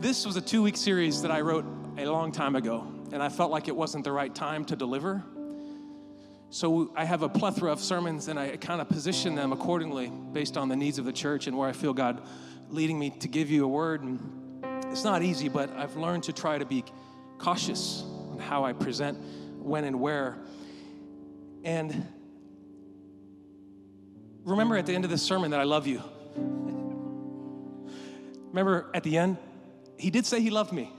This was a two week series that I wrote a long time ago, and I felt like it wasn't the right time to deliver. So I have a plethora of sermons, and I kind of position them accordingly based on the needs of the church and where I feel God leading me to give you a word. And it's not easy, but I've learned to try to be cautious on how I present when and where. And remember at the end of this sermon that I love you. Remember at the end, he did say he loved me.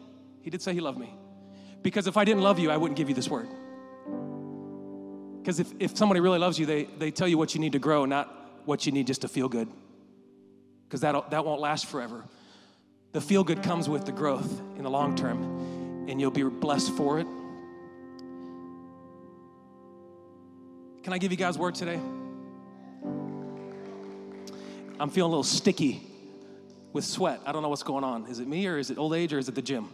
He did say he loved me. Because if I didn't love you, I wouldn't give you this word. Because if, if somebody really loves you, they, they tell you what you need to grow, not what you need just to feel good. Because that that won't last forever. The feel good comes with the growth in the long term, and you'll be blessed for it. Can I give you guys word today? I'm feeling a little sticky with sweat. I don't know what's going on. Is it me or is it old age or is it the gym?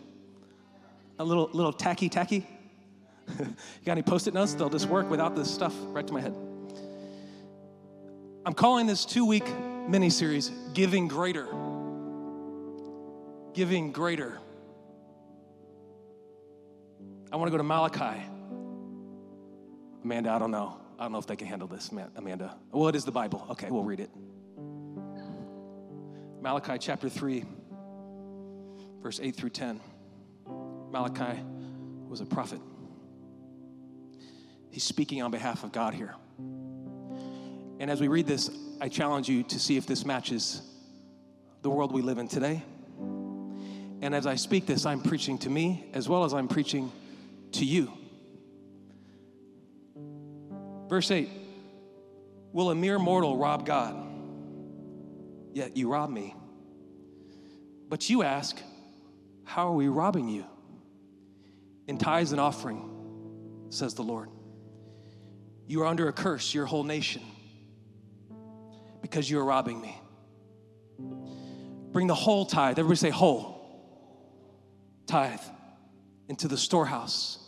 A little, little tacky, tacky. you got any post-it notes? They'll just work without this stuff right to my head. I'm calling this two-week mini-series "Giving Greater." Giving greater. I want to go to Malachi. Amanda, I don't know. I don't know if they can handle this, Amanda. Well, it is the Bible. Okay, we'll read it. Malachi chapter 3, verse 8 through 10. Malachi was a prophet. He's speaking on behalf of God here. And as we read this, I challenge you to see if this matches the world we live in today. And as I speak this, I'm preaching to me as well as I'm preaching to you. Verse 8 Will a mere mortal rob God? Yet you rob me. But you ask, How are we robbing you? In tithes and offering, says the Lord. You are under a curse, your whole nation, because you are robbing me. Bring the whole tithe, everybody say whole tithe, into the storehouse,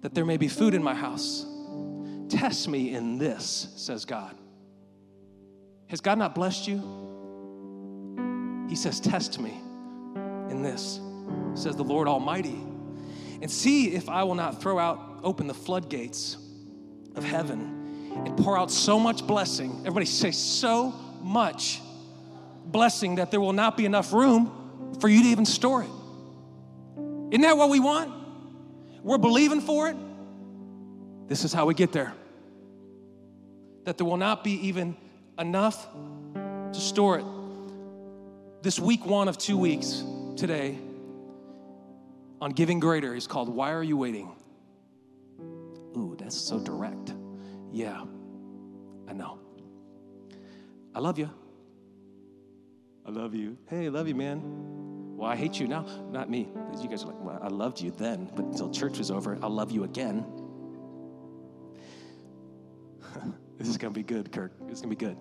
that there may be food in my house. Test me in this, says God has God not blessed you? He says, Test me in this, says the Lord Almighty, and see if I will not throw out, open the floodgates of heaven and pour out so much blessing. Everybody say, so much blessing that there will not be enough room for you to even store it. Isn't that what we want? We're believing for it. This is how we get there. That there will not be even enough to store it. This week one of two weeks today on Giving Greater is called Why Are You Waiting? Ooh, that's so direct. Yeah, I know. I love you. I love you. Hey, I love you, man. Well, I hate you now. Not me. You guys are like, well, I loved you then, but until church was over, I'll love you again. this is going to be good, Kirk. It's going to be good.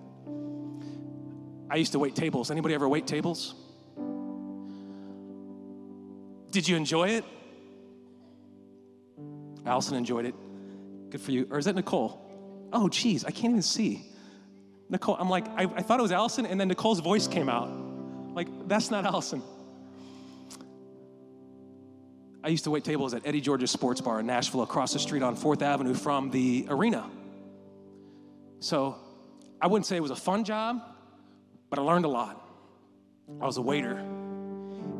I used to wait tables. Anybody ever wait tables? Did you enjoy it? Allison enjoyed it. Good for you. Or is that Nicole? Oh, geez, I can't even see. Nicole, I'm like, I, I thought it was Allison, and then Nicole's voice came out. Like, that's not Allison. I used to wait tables at Eddie George's Sports Bar in Nashville across the street on 4th Avenue from the arena. So I wouldn't say it was a fun job, but I learned a lot. I was a waiter.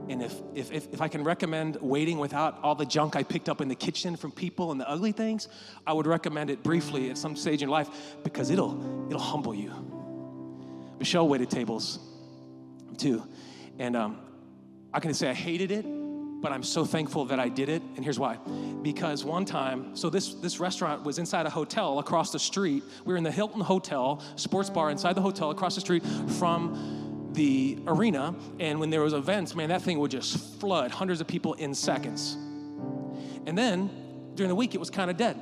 And if, if, if, if, I can recommend waiting without all the junk I picked up in the kitchen from people and the ugly things, I would recommend it briefly at some stage in life because it'll, it'll humble you. Michelle waited tables too. And um, I can say I hated it, but I'm so thankful that I did it. And here's why. Because one time, so this, this restaurant was inside a hotel across the street. We were in the Hilton Hotel, sports bar inside the hotel across the street from the arena. And when there was events, man, that thing would just flood hundreds of people in seconds. And then during the week, it was kind of dead.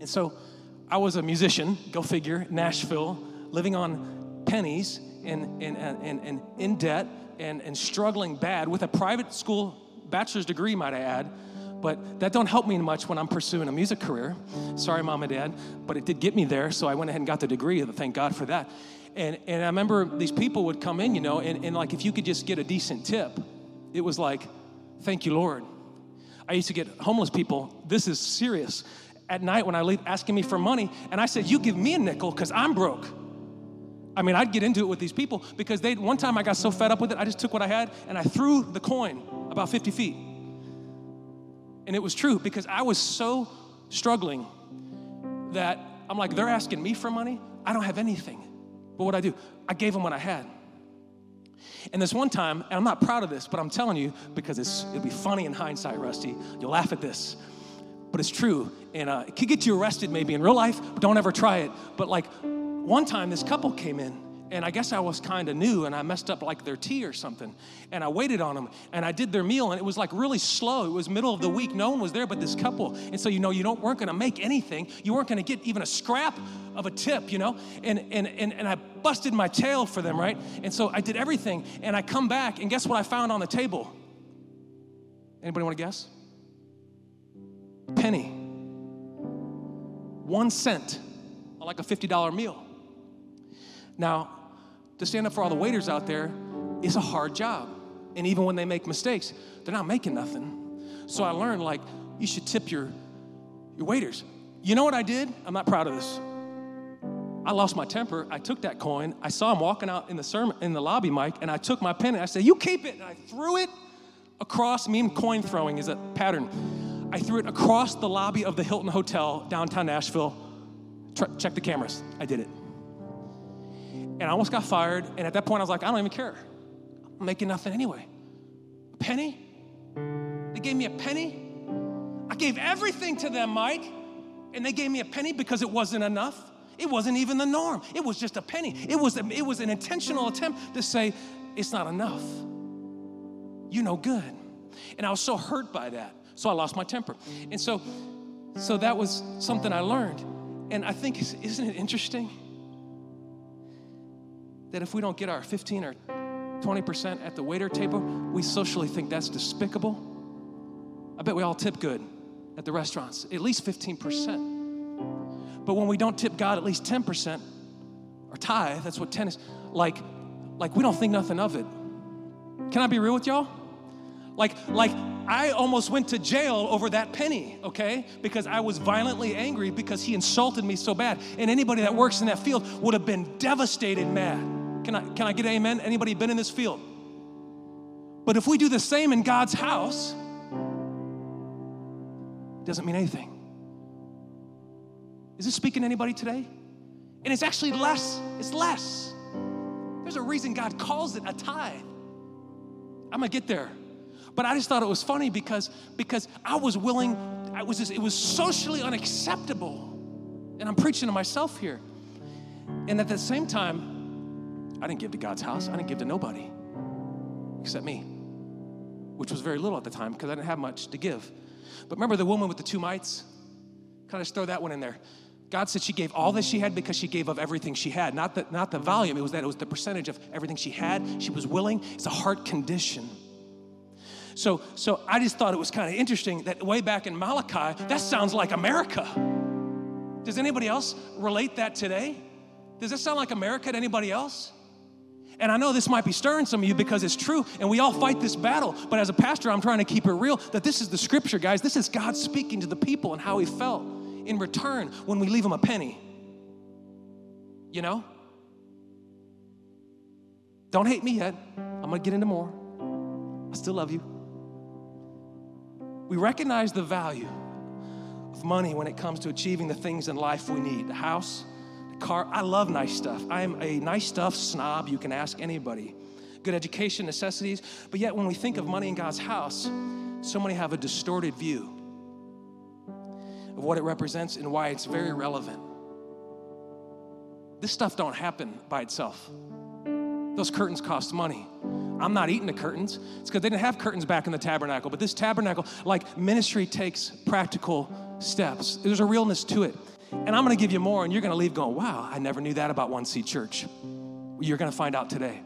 And so I was a musician, go figure, Nashville, living on pennies and, and, and, and in debt and, and struggling bad with a private school bachelor's degree, might I add. But that don't help me much when I'm pursuing a music career. Sorry, mom and dad, but it did get me there, so I went ahead and got the degree. Thank God for that. And, and I remember these people would come in, you know, and, and like if you could just get a decent tip, it was like, thank you, Lord. I used to get homeless people, this is serious, at night when I leave asking me for money. And I said, You give me a nickel because I'm broke. I mean, I'd get into it with these people because they one time I got so fed up with it, I just took what I had and I threw the coin about 50 feet. And it was true because I was so struggling that I'm like, they're asking me for money. I don't have anything. But what I do, I gave them what I had. And this one time, and I'm not proud of this, but I'm telling you because it'll be funny in hindsight, Rusty. You'll laugh at this, but it's true. And uh, it could get you arrested maybe in real life, but don't ever try it. But like one time, this couple came in and I guess I was kind of new and I messed up like their tea or something. And I waited on them and I did their meal and it was like really slow. It was middle of the week. No one was there but this couple. And so, you know, you don't, weren't going to make anything. You weren't going to get even a scrap of a tip, you know? And, and, and, and I busted my tail for them, right? And so I did everything and I come back and guess what I found on the table? Anybody want to guess? Penny. One cent like a $50 meal. Now, to stand up for all the waiters out there is a hard job. And even when they make mistakes, they're not making nothing. So I learned like you should tip your your waiters. You know what I did? I'm not proud of this. I lost my temper. I took that coin. I saw him walking out in the sermon in the lobby, Mike, and I took my pen and I said, "You keep it." And I threw it across. Me and coin throwing is a pattern. I threw it across the lobby of the Hilton Hotel downtown Nashville. check the cameras. I did it and I almost got fired. And at that point, I was like, I don't even care. I'm making nothing anyway. A penny? They gave me a penny. I gave everything to them, Mike, and they gave me a penny because it wasn't enough. It wasn't even the norm. It was just a penny. It was, it was an intentional attempt to say, it's not enough. You know good. And I was so hurt by that. So I lost my temper. And so, so that was something I learned. And I think, isn't it interesting? That if we don't get our 15 or 20% at the waiter table, we socially think that's despicable. I bet we all tip good at the restaurants, at least 15%. But when we don't tip God at least 10%, or tithe, that's what 10 is, like, like we don't think nothing of it. Can I be real with y'all? Like, like I almost went to jail over that penny, okay? Because I was violently angry because he insulted me so bad. And anybody that works in that field would have been devastated mad. Can I, can I get amen? Anybody been in this field? But if we do the same in God's house, it doesn't mean anything. Is this speaking to anybody today? And it's actually less. It's less. There's a reason God calls it a tithe. I'm gonna get there. But I just thought it was funny because because I was willing, I was just, it was socially unacceptable. And I'm preaching to myself here. And at the same time, I didn't give to God's house. I didn't give to nobody except me, which was very little at the time because I didn't have much to give. But remember the woman with the two mites? Kind of throw that one in there. God said she gave all that she had because she gave of everything she had. Not the, not the volume, it was that it was the percentage of everything she had. She was willing. It's a heart condition. So, so I just thought it was kind of interesting that way back in Malachi, that sounds like America. Does anybody else relate that today? Does that sound like America to anybody else? And I know this might be stirring some of you because it's true, and we all fight this battle. But as a pastor, I'm trying to keep it real that this is the scripture, guys. This is God speaking to the people and how He felt in return when we leave Him a penny. You know? Don't hate me yet. I'm gonna get into more. I still love you. We recognize the value of money when it comes to achieving the things in life we need the house, car. I love nice stuff. I am a nice stuff snob. You can ask anybody. Good education, necessities. But yet, when we think of money in God's house, so many have a distorted view of what it represents and why it's very relevant. This stuff don't happen by itself. Those curtains cost money. I'm not eating the curtains. It's because they didn't have curtains back in the tabernacle. But this tabernacle, like ministry, takes practical steps. There's a realness to it. And I'm going to give you more, and you're going to leave going, wow, I never knew that about One Seed Church. You're going to find out today.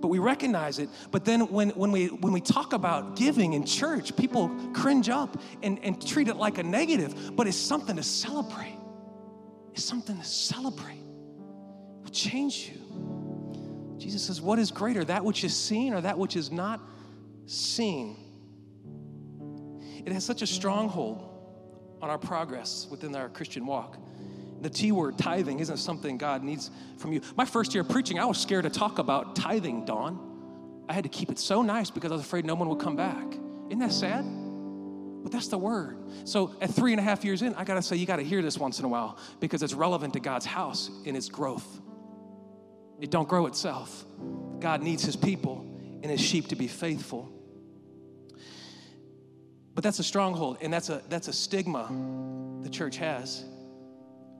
But we recognize it. But then when, when, we, when we talk about giving in church, people cringe up and, and treat it like a negative, but it's something to celebrate. It's something to celebrate It will change you. Jesus says, What is greater, that which is seen or that which is not seen? It has such a stronghold on our progress within our Christian walk. The T word, tithing, isn't something God needs from you. My first year preaching, I was scared to talk about tithing, Dawn. I had to keep it so nice because I was afraid no one would come back. Isn't that sad? But that's the word. So at three and a half years in, I gotta say, you gotta hear this once in a while because it's relevant to God's house in its growth. It don't grow itself. God needs his people and his sheep to be faithful. But that's a stronghold, and that's a that's a stigma the church has.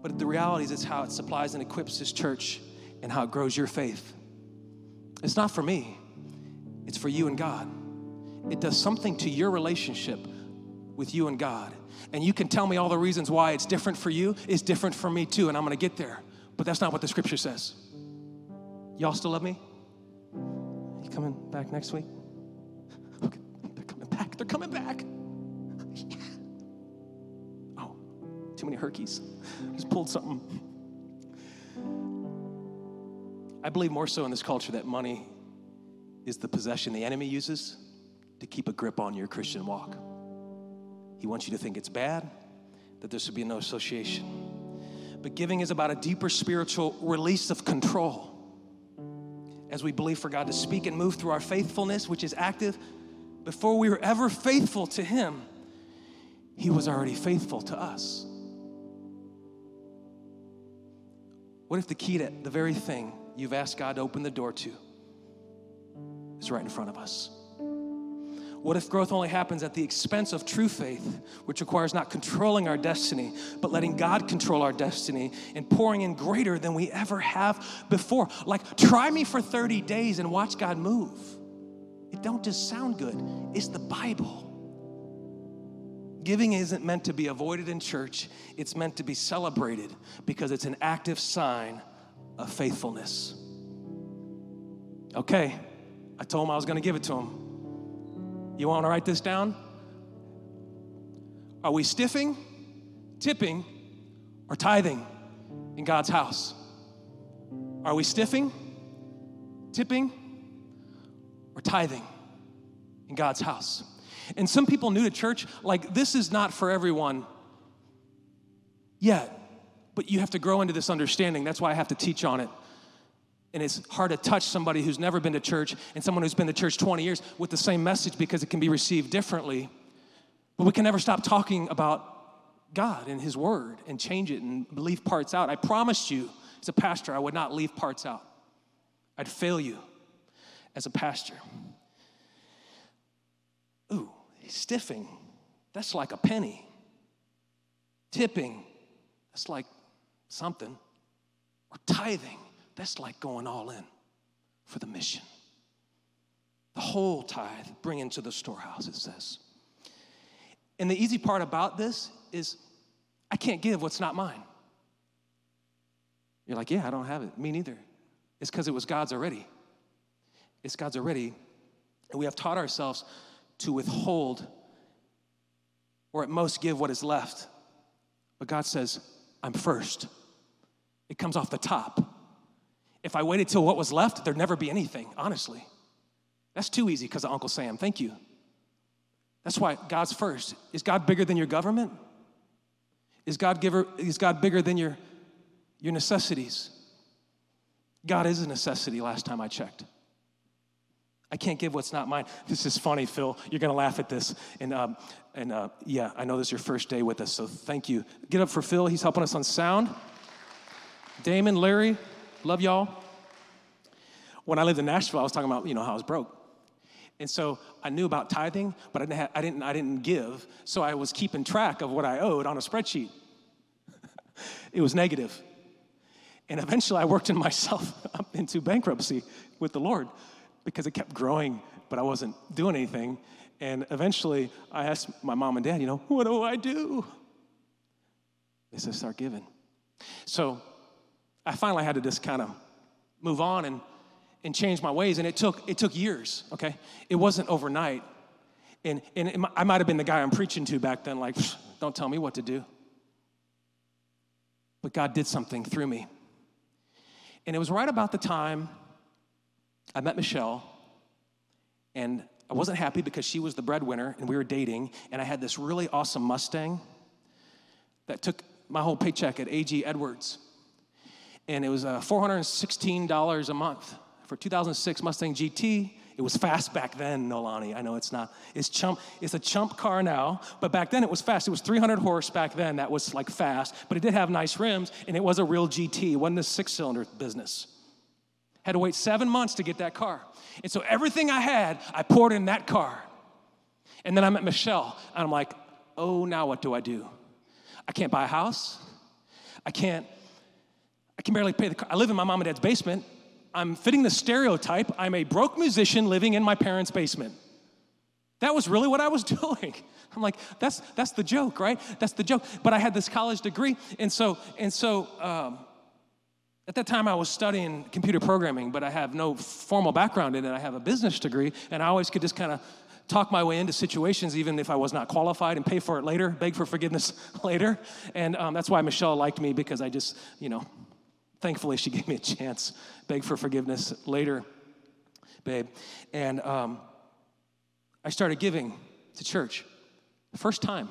But the reality is it's how it supplies and equips this church and how it grows your faith. It's not for me, it's for you and God. It does something to your relationship with you and God. And you can tell me all the reasons why it's different for you, it's different for me too, and I'm gonna get there. But that's not what the scripture says. Y'all still love me? You coming back next week? Okay, they're coming back. They're coming back. Too many herkies. Just pulled something. I believe more so in this culture that money is the possession the enemy uses to keep a grip on your Christian walk. He wants you to think it's bad, that there should be no association. But giving is about a deeper spiritual release of control. As we believe for God to speak and move through our faithfulness, which is active, before we were ever faithful to Him, He was already faithful to us. What if the key to the very thing you've asked God to open the door to is right in front of us? What if growth only happens at the expense of true faith, which requires not controlling our destiny, but letting God control our destiny and pouring in greater than we ever have before? Like, try me for 30 days and watch God move. It don't just sound good, it's the Bible. Giving isn't meant to be avoided in church, it's meant to be celebrated because it's an active sign of faithfulness. Okay, I told him I was going to give it to him. You want to write this down? Are we stiffing, tipping, or tithing in God's house? Are we stiffing, tipping, or tithing in God's house? And some people new to church, like this is not for everyone yet, but you have to grow into this understanding. That's why I have to teach on it. And it's hard to touch somebody who's never been to church and someone who's been to church 20 years with the same message because it can be received differently. But we can never stop talking about God and His Word and change it and leave parts out. I promised you, as a pastor, I would not leave parts out. I'd fail you as a pastor. Ooh, stiffing, that's like a penny. Tipping, that's like something. Or tithing, that's like going all in for the mission. The whole tithe, bring into the storehouse, it says. And the easy part about this is I can't give what's not mine. You're like, yeah, I don't have it. Me neither. It's because it was God's already. It's God's already. And we have taught ourselves to withhold or at most give what is left. But God says, I'm first. It comes off the top. If I waited till what was left, there'd never be anything, honestly. That's too easy because of Uncle Sam. Thank you. That's why God's first. Is God bigger than your government? Is God, giver, is God bigger than your, your necessities? God is a necessity, last time I checked. I can't give what's not mine. This is funny, Phil. You're going to laugh at this. And, um, and uh, yeah, I know this is your first day with us, so thank you. Get up for Phil. He's helping us on sound. Damon, Larry, Love y'all. When I lived in Nashville, I was talking about, you know, how I was broke. And so I knew about tithing, but I didn't, have, I didn't, I didn't give. So I was keeping track of what I owed on a spreadsheet. it was negative. And eventually I worked in myself up into bankruptcy with the Lord because it kept growing, but I wasn't doing anything. And eventually I asked my mom and dad, you know, what do I do? They said, start giving. So I finally had to just kind of move on and, and change my ways. And it took, it took years, okay? It wasn't overnight. And, and it, I might have been the guy I'm preaching to back then, like, don't tell me what to do. But God did something through me. And it was right about the time I met Michelle, and I wasn't happy because she was the breadwinner and we were dating, and I had this really awesome Mustang that took my whole paycheck at AG Edwards. And it was uh, $416 a month for 2006 Mustang GT. It was fast back then, Nolani. I know it's not. It's chump. It's a chump car now, but back then it was fast. It was 300 horse back then. That was like fast, but it did have nice rims, and it was a real GT. It wasn't a six-cylinder business. Had to wait seven months to get that car. And so everything I had, I poured in that car. And then I met Michelle, and I'm like, oh, now what do I do? I can't buy a house. I can't, I can barely pay the car. I live in my mom and dad's basement. I'm fitting the stereotype. I'm a broke musician living in my parents' basement. That was really what I was doing. I'm like, that's that's the joke, right? That's the joke. But I had this college degree, and so and so um, at that time, I was studying computer programming, but I have no formal background in it. I have a business degree, and I always could just kind of talk my way into situations, even if I was not qualified, and pay for it later, beg for forgiveness later. And um, that's why Michelle liked me because I just, you know, thankfully she gave me a chance, beg for forgiveness later, babe. And um, I started giving to church, first time.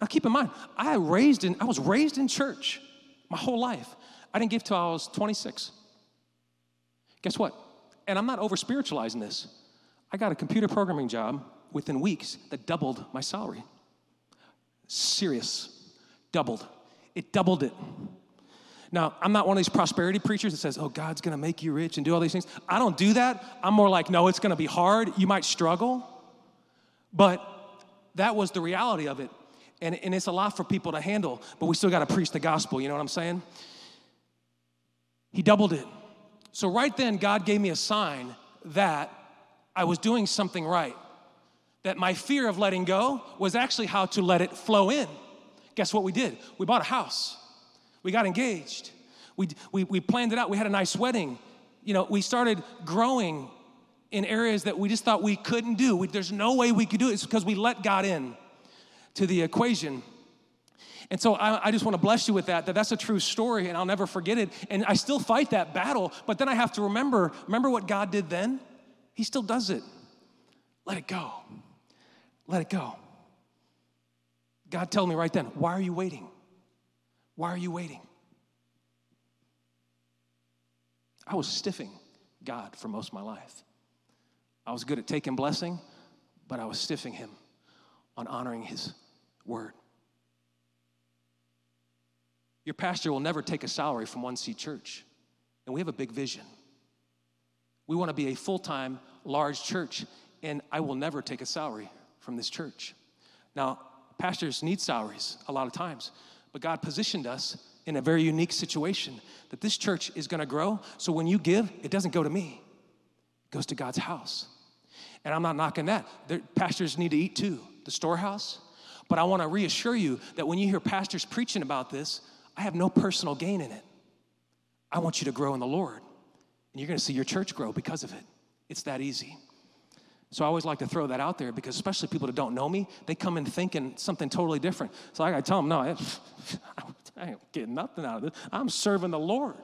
Now keep in mind, I raised in, I was raised in church my whole life. I didn't give till I was 26. Guess what? And I'm not over spiritualizing this. I got a computer programming job within weeks that doubled my salary. Serious. Doubled. It doubled it. Now, I'm not one of these prosperity preachers that says, oh, God's gonna make you rich and do all these things. I don't do that. I'm more like, no, it's gonna be hard. You might struggle. But that was the reality of it. And, and it's a lot for people to handle, but we still gotta preach the gospel. You know what I'm saying? He doubled it. So, right then, God gave me a sign that I was doing something right. That my fear of letting go was actually how to let it flow in. Guess what we did? We bought a house, we got engaged, we, we, we planned it out, we had a nice wedding. You know, we started growing in areas that we just thought we couldn't do. We, there's no way we could do it. It's because we let God in to the equation. And so I, I, just want to bless you with that, that that's a true story and I'll never forget it. And I still fight that battle, but then I have to remember, remember what God did then? He still does it. Let it go. Let it go. God told me right then, why are you waiting? Why are you waiting? I was stiffing God for most of my life. I was good at taking blessing, but I was stiffing Him on honoring His word. Your pastor will never take a salary from One Seed Church. And we have a big vision. We want to be a full time, large church, and I will never take a salary from this church. Now, pastors need salaries a lot of times, but God positioned us in a very unique situation that this church is going to grow. So when you give, it doesn't go to me, it goes to God's house. And I'm not knocking that. pastors need to eat too, the storehouse. But I want to reassure you that when you hear pastors preaching about this, I have no personal gain in it. I want you to grow in the Lord. And you're going to see your church grow because of it. It's that easy. So I always like to throw that out there because, especially people that don't know me, they come in thinking something totally different. So I got to tell them, no, I, I ain't getting nothing out of this. I'm serving the Lord.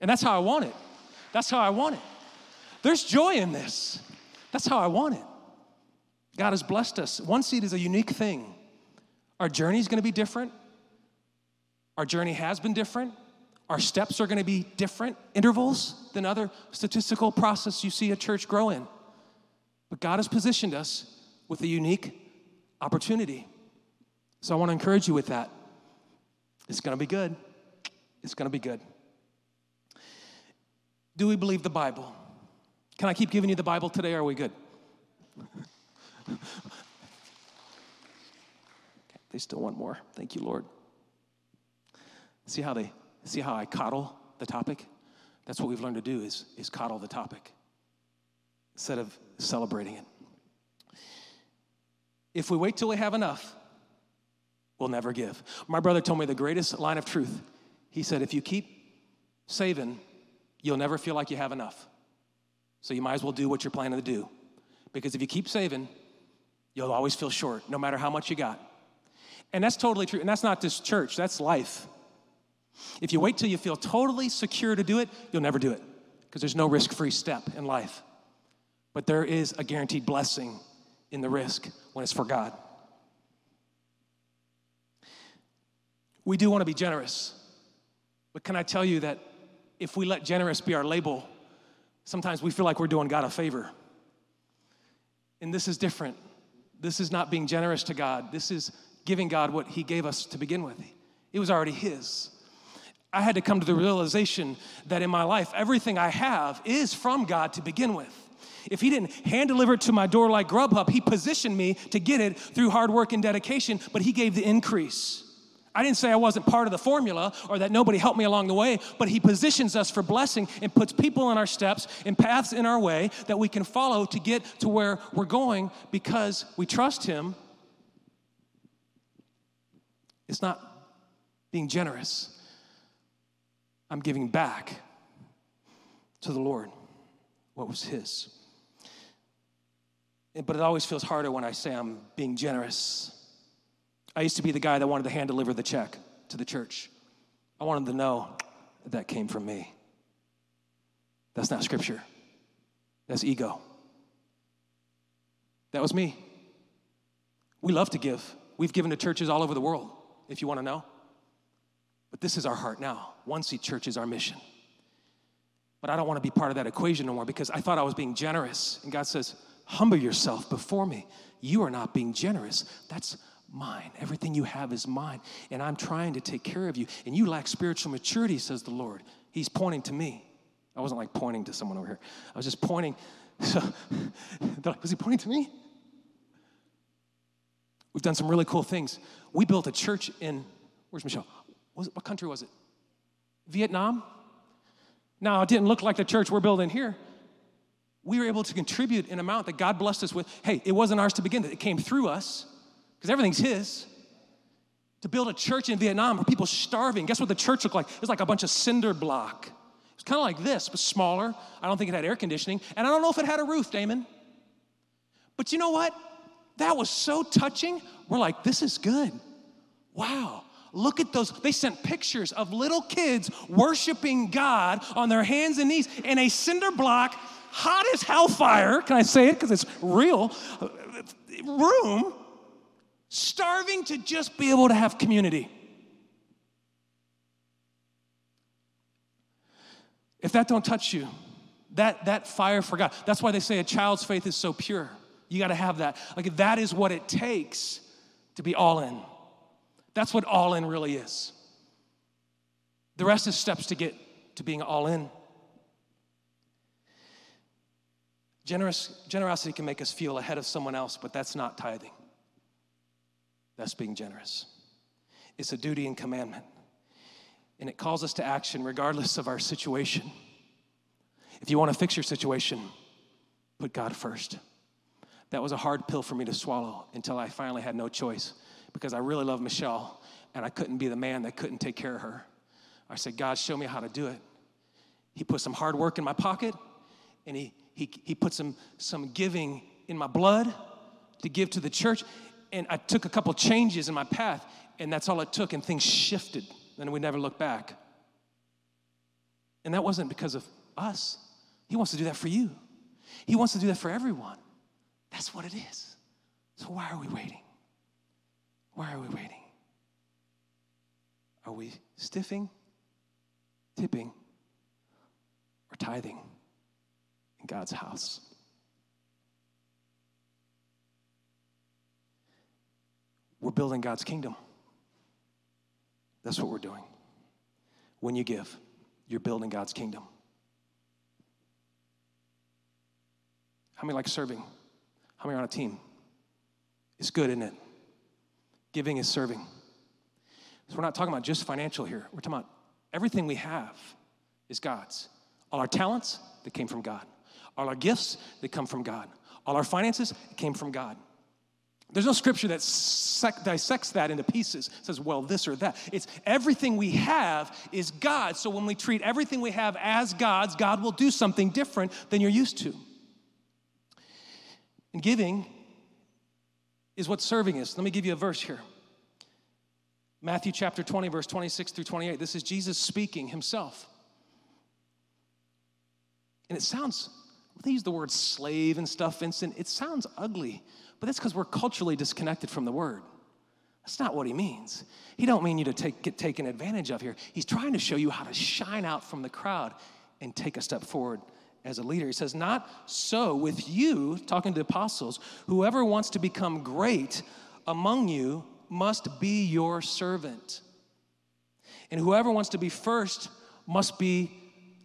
And that's how I want it. That's how I want it. There's joy in this. That's how I want it. God has blessed us. One seed is a unique thing. Our journey is going to be different. Our journey has been different. Our steps are going to be different intervals than other statistical process you see a church grow in. But God has positioned us with a unique opportunity. So I want to encourage you with that. It's going to be good. It's going to be good. Do we believe the Bible? Can I keep giving you the Bible today? Or are we good? okay, they still want more. Thank you, Lord. See how they see how I coddle the topic? That's what we've learned to do is, is coddle the topic instead of celebrating it. If we wait till we have enough, we'll never give. My brother told me the greatest line of truth. He said, if you keep saving, you'll never feel like you have enough. So you might as well do what you're planning to do. Because if you keep saving, you'll always feel short, no matter how much you got. And that's totally true. And that's not just church, that's life. If you wait till you feel totally secure to do it, you'll never do it because there's no risk free step in life. But there is a guaranteed blessing in the risk when it's for God. We do want to be generous, but can I tell you that if we let generous be our label, sometimes we feel like we're doing God a favor. And this is different. This is not being generous to God. This is giving God what He gave us to begin with. It was already His. I had to come to the realization that in my life, everything I have is from God to begin with. If He didn't hand deliver it to my door like Grubhub, He positioned me to get it through hard work and dedication, but He gave the increase. I didn't say I wasn't part of the formula or that nobody helped me along the way, but He positions us for blessing and puts people in our steps and paths in our way that we can follow to get to where we're going because we trust Him. It's not being generous, I'm giving back to the Lord what was His. But it always feels harder when I say I'm being generous I used to be the guy that wanted to hand deliver the check to the church. I wanted to know that came from me. That's not scripture, that's ego. That was me. We love to give. We've given to churches all over the world, if you want to know. But this is our heart now. One Seed Church is our mission. But I don't want to be part of that equation no more because I thought I was being generous. And God says, Humble yourself before me. You are not being generous. That's mine. Everything you have is mine. And I'm trying to take care of you. And you lack spiritual maturity, says the Lord. He's pointing to me. I wasn't like pointing to someone over here. I was just pointing. So, like, was he pointing to me? We've done some really cool things. We built a church in, where's Michelle? What, what country was it? Vietnam? Now, it didn't look like the church we're building here. We were able to contribute an amount that God blessed us with. Hey, it wasn't ours to begin with, it came through us because everything's his. To build a church in Vietnam where people starving. Guess what the church looked like? It was like a bunch of cinder block. It was kind of like this, but smaller. I don't think it had air conditioning. And I don't know if it had a roof, Damon. But you know what? That was so touching. We're like, this is good. Wow. Look at those. They sent pictures of little kids worshiping God on their hands and knees in a cinder block, hot as hellfire. Can I say it? Because it's real. Room starving to just be able to have community. If that don't touch you, that, that fire for God, that's why they say a child's faith is so pure. You got to have that. Like, that is what it takes to be all in. That's what all in really is. The rest is steps to get to being all in. Generous, generosity can make us feel ahead of someone else, but that's not tithing. That's being generous. It's a duty and commandment. And it calls us to action regardless of our situation. If you want to fix your situation, put God first. That was a hard pill for me to swallow until I finally had no choice because I really love Michelle and I couldn't be the man that couldn't take care of her. I said, God, show me how to do it. He put some hard work in my pocket and he, he, he put some, some giving in my blood to give to the church and I took a couple changes in my path, and that's all it took, and things shifted. And we never looked back. And that wasn't because of us. He wants to do that for you. He wants to do that for everyone. That's what it is. So why are we waiting? Why are we waiting? Are we stiffing, tipping, or tithing in God's house? We're building God's kingdom. That's what we're doing. When you give, you're building God's kingdom. How many like serving? How many are on a team? It's good, isn't it? Giving is serving. So we're not talking about just financial here. We're talking about everything we have is God's. All our talents, that came from God. All our gifts, they come from God. All our finances, came from God. There's no scripture that sec- dissects that into pieces, says, well, this or that. It's everything we have is God. So when we treat everything we have as God's, God will do something different than you're used to. And giving is what serving is. Let me give you a verse here. Matthew chapter 20, verse 26 through 28. This is Jesus speaking himself. And it sounds, they use the word slave and stuff, Vincent. It sounds ugly, but that's because we're culturally disconnected from the word. That's not what he means. He don't mean you to take, get taken advantage of here. He's trying to show you how to shine out from the crowd and take a step forward as a leader. He says, Not so with you, talking to the apostles, whoever wants to become great among you must be your servant. And whoever wants to be first must be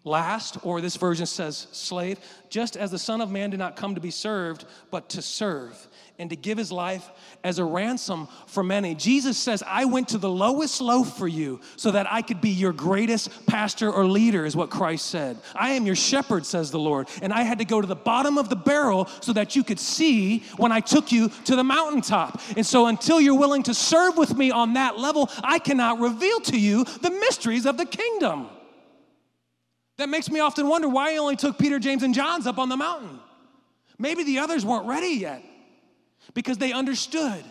last, or this version says slave, just as the Son of Man did not come to be served, but to serve and to give his life as a ransom for many. Jesus says, I went to the lowest low for you so that I could be your greatest pastor or leader, is what Christ said. I am your shepherd, says the Lord, and I had to go to the bottom of the barrel so that you could see when I took you to the mountaintop. And so until you're willing to serve with me on that level, I cannot reveal to you the mysteries of the kingdom. That makes me often wonder why he only took Peter, James, and John's up on the mountain. Maybe the others weren't ready yet because they understood.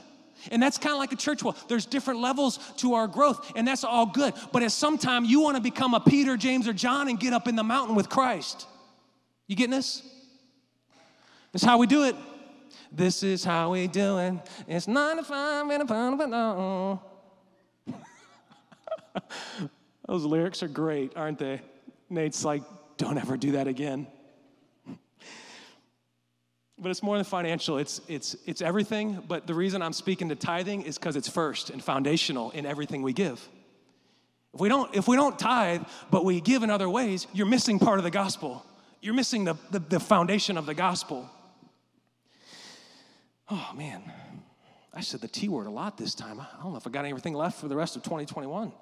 And that's kind of like a church wall. There's different levels to our growth, and that's all good. But at some time, you want to become a Peter, James, or John and get up in the mountain with Christ. You getting this? That's how we do it. This is how we do it. It's nine to five and a pound of no. Those lyrics are great, aren't they? Nate's like, don't ever do that again. But it's more than financial, it's, it's, it's everything. But the reason I'm speaking to tithing is because it's first and foundational in everything we give. If we, don't, if we don't tithe, but we give in other ways, you're missing part of the gospel. You're missing the, the, the foundation of the gospel. Oh, man. I said the T word a lot this time. I don't know if I got anything left for the rest of 2021.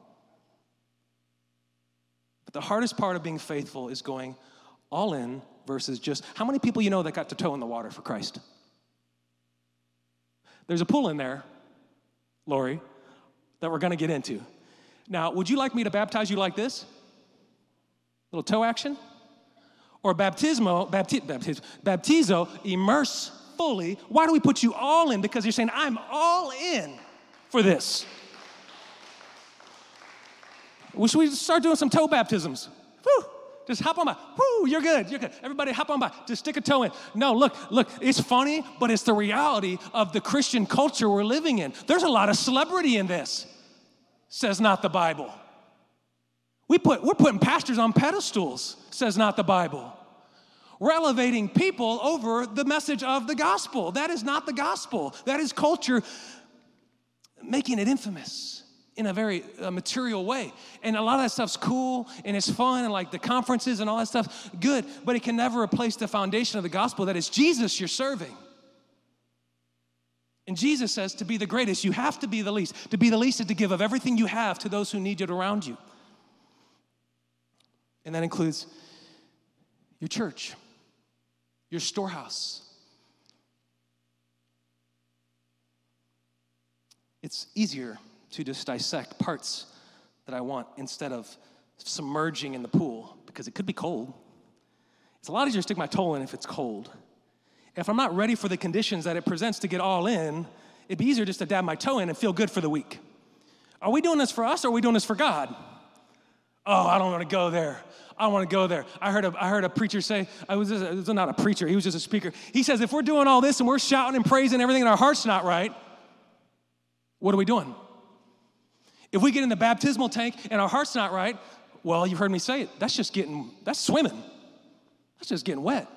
But the hardest part of being faithful is going all in versus just how many people you know that got to toe in the water for Christ? There's a pool in there, Lori, that we're going to get into. Now, would you like me to baptize you like this? Little toe action? Or baptismo, bapti- baptizo, baptizo, immerse fully. Why do we put you all in? Because you're saying, I'm all in for this. We should we start doing some toe baptisms? Just hop on by. Whoo, you're good. You're good. Everybody hop on by. Just stick a toe in. No, look, look, it's funny, but it's the reality of the Christian culture we're living in. There's a lot of celebrity in this, says not the Bible. We put, we're putting pastors on pedestals, says not the Bible. We're elevating people over the message of the gospel. That is not the gospel. That is culture making it infamous in a very uh, material way. And a lot of that stuff's cool and it's fun and like the conferences and all that stuff, good, but it can never replace the foundation of the gospel that is Jesus you're serving. And Jesus says to be the greatest, you have to be the least. To be the least is to give of everything you have to those who need it around you. And that includes your church, your storehouse. It's easier to just dissect parts that I want instead of submerging in the pool because it could be cold. It's a lot easier to stick my toe in if it's cold. If I'm not ready for the conditions that it presents to get all in, it'd be easier just to dab my toe in and feel good for the week. Are we doing this for us or are we doing this for God? Oh, I don't want to go there. I don't want to go there. I heard a, I heard a preacher say, I was, just, was not a preacher, he was just a speaker. He says, if we're doing all this and we're shouting and praising everything and our heart's not right, what are we doing? If we get in the baptismal tank and our heart's not right, well, you've heard me say it. That's just getting, that's swimming. That's just getting wet.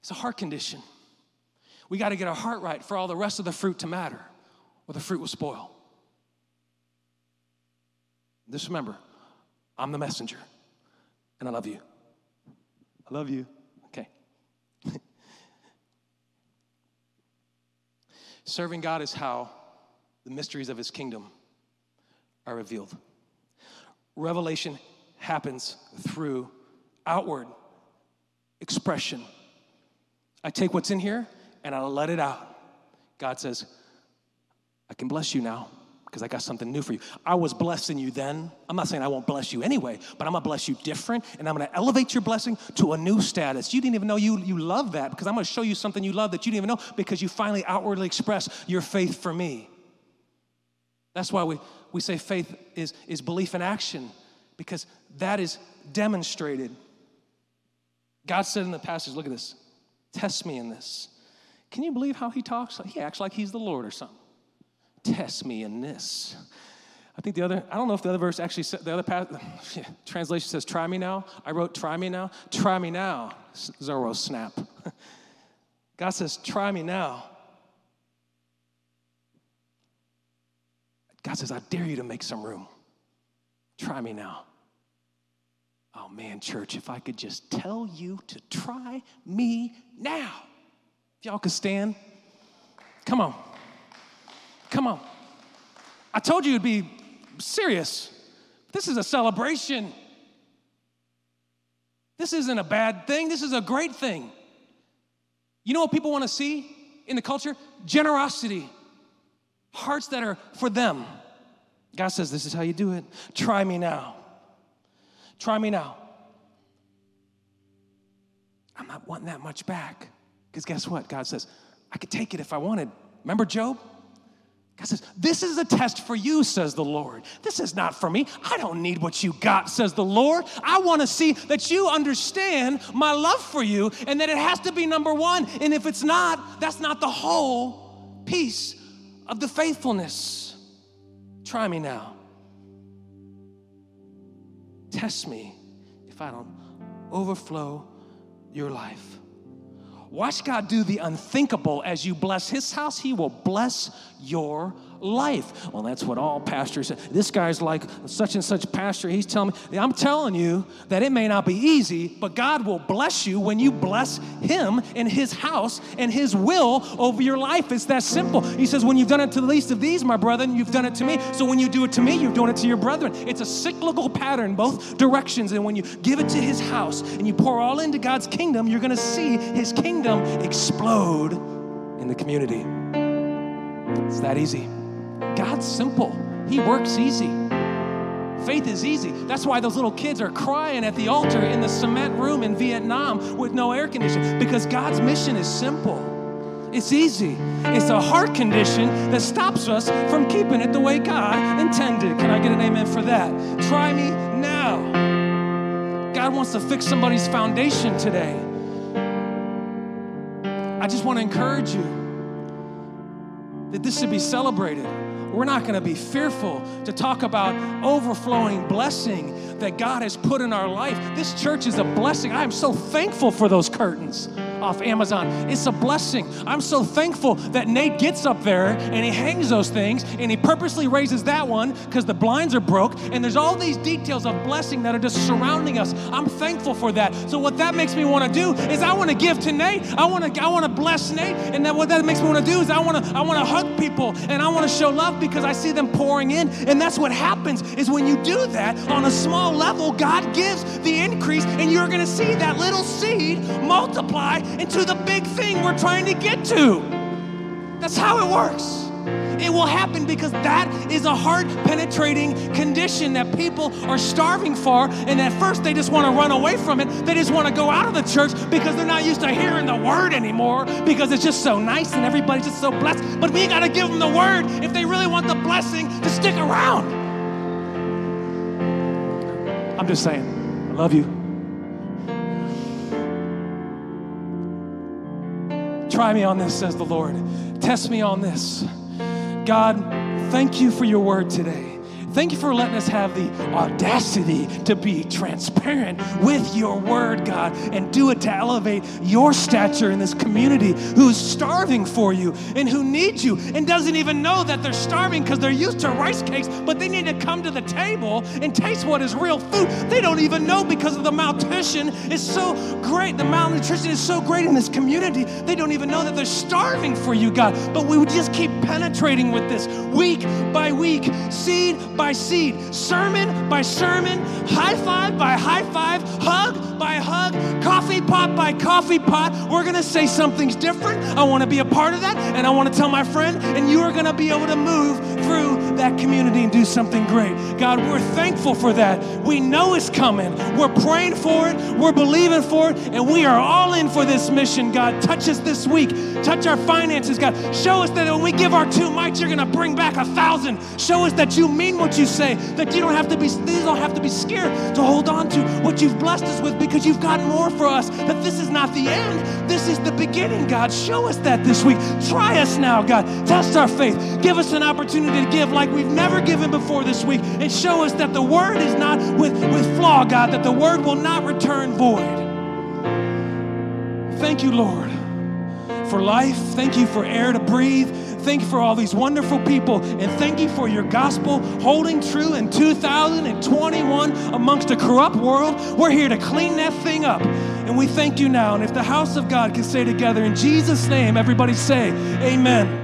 It's a heart condition. We got to get our heart right for all the rest of the fruit to matter, or the fruit will spoil. Just remember, I'm the messenger, and I love you. I love you. Okay. Serving God is how the mysteries of his kingdom are revealed. Revelation happens through outward expression. I take what's in here and I let it out. God says, I can bless you now because I got something new for you. I was blessing you then. I'm not saying I won't bless you anyway, but I'm gonna bless you different and I'm gonna elevate your blessing to a new status. You didn't even know you, you love that because I'm gonna show you something you love that you didn't even know because you finally outwardly express your faith for me. That's why we, we say faith is, is belief in action because that is demonstrated. God said in the passage, look at this, test me in this. Can you believe how he talks? He acts like he's the Lord or something. Test me in this. I think the other, I don't know if the other verse actually said, the other translation says, try me now. I wrote, try me now. Try me now. Zorro snap. God says, try me now. God says, I dare you to make some room. Try me now. Oh man, church, if I could just tell you to try me now. If y'all could stand, come on. Come on. I told you it'd be serious. This is a celebration. This isn't a bad thing, this is a great thing. You know what people want to see in the culture? Generosity, hearts that are for them. God says, This is how you do it. Try me now. Try me now. I'm not wanting that much back. Because guess what? God says, I could take it if I wanted. Remember Job? God says, This is a test for you, says the Lord. This is not for me. I don't need what you got, says the Lord. I want to see that you understand my love for you and that it has to be number one. And if it's not, that's not the whole piece of the faithfulness. Try me now. Test me if I don't overflow your life. Watch God do the unthinkable as you bless his house, he will bless your life. Well, that's what all pastors say. This guy's like such and such pastor. He's telling me, I'm telling you that it may not be easy, but God will bless you when you bless him and his house and his will over your life. It's that simple. He says, When you've done it to the least of these, my brethren, you've done it to me. So when you do it to me, you're doing it to your brethren. It's a cyclical pattern, both directions. And when you give it to his house and you pour all into God's kingdom, you're going to see his kingdom explode in the community. It's that easy. God's simple, He works easy. Faith is easy. That's why those little kids are crying at the altar in the cement room in Vietnam with no air conditioning because God's mission is simple. It's easy. It's a heart condition that stops us from keeping it the way God intended. Can I get an amen for that? Try me now. God wants to fix somebody's foundation today. I just want to encourage you that this should be celebrated. We're not going to be fearful to talk about overflowing blessing that God has put in our life. This church is a blessing. I am so thankful for those curtains off Amazon. It's a blessing. I'm so thankful that Nate gets up there and he hangs those things and he purposely raises that one because the blinds are broke and there's all these details of blessing that are just surrounding us. I'm thankful for that. So what that makes me want to do is I want to give to Nate. I want to I want to bless Nate and that what that makes me want to do is I want to I want to hug people and I want to show love because I see them pouring in and that's what happens is when you do that on a small level God gives the increase and you're going to see that little seed multiply into the big thing we're trying to get to. That's how it works. It will happen because that is a heart penetrating condition that people are starving for. And at first, they just want to run away from it. They just want to go out of the church because they're not used to hearing the word anymore because it's just so nice and everybody's just so blessed. But we got to give them the word if they really want the blessing to stick around. I'm just saying, I love you. Try me on this, says the Lord. Test me on this. God, thank you for your word today. Thank you for letting us have the audacity to be transparent with your word, God, and do it to elevate your stature in this community who's starving for you and who needs you and doesn't even know that they're starving because they're used to rice cakes, but they need to come to the table and taste what is real food. They don't even know because of the malnutrition is so great. The malnutrition is so great in this community. They don't even know that they're starving for you, God. But we would just keep penetrating with this week by week, seed by seed, sermon by sermon, high five by high five, hug by hug, coffee pot by coffee pot. We're going to say something's different. I want to be a part of that, and I want to tell my friend, and you are going to be able to move through that community and do something great. God, we're thankful for that. We know it's coming. We're praying for it, we're believing for it, and we are all in for this mission, God. Touch us this week, touch our finances, God. Show us that when we give our two mites, you're going to bring back a thousand. Show us that you mean what you say, that you don't have to be, these don't have to be scared to hold on to what you've blessed us with because you've got more for us, that this is not the end. This is the beginning, God. Show us that this week. Try us now, God. Test our faith. Give us an opportunity to give like we've never given before this week and show us that the word is not with, with flaw, God, that the word will not return void. Thank you, Lord, for life. Thank you for air to breathe. Thank you for all these wonderful people. And thank you for your gospel holding true in 2021 amongst a corrupt world. We're here to clean that thing up. And we thank you now. And if the house of God can say together in Jesus' name, everybody say, Amen.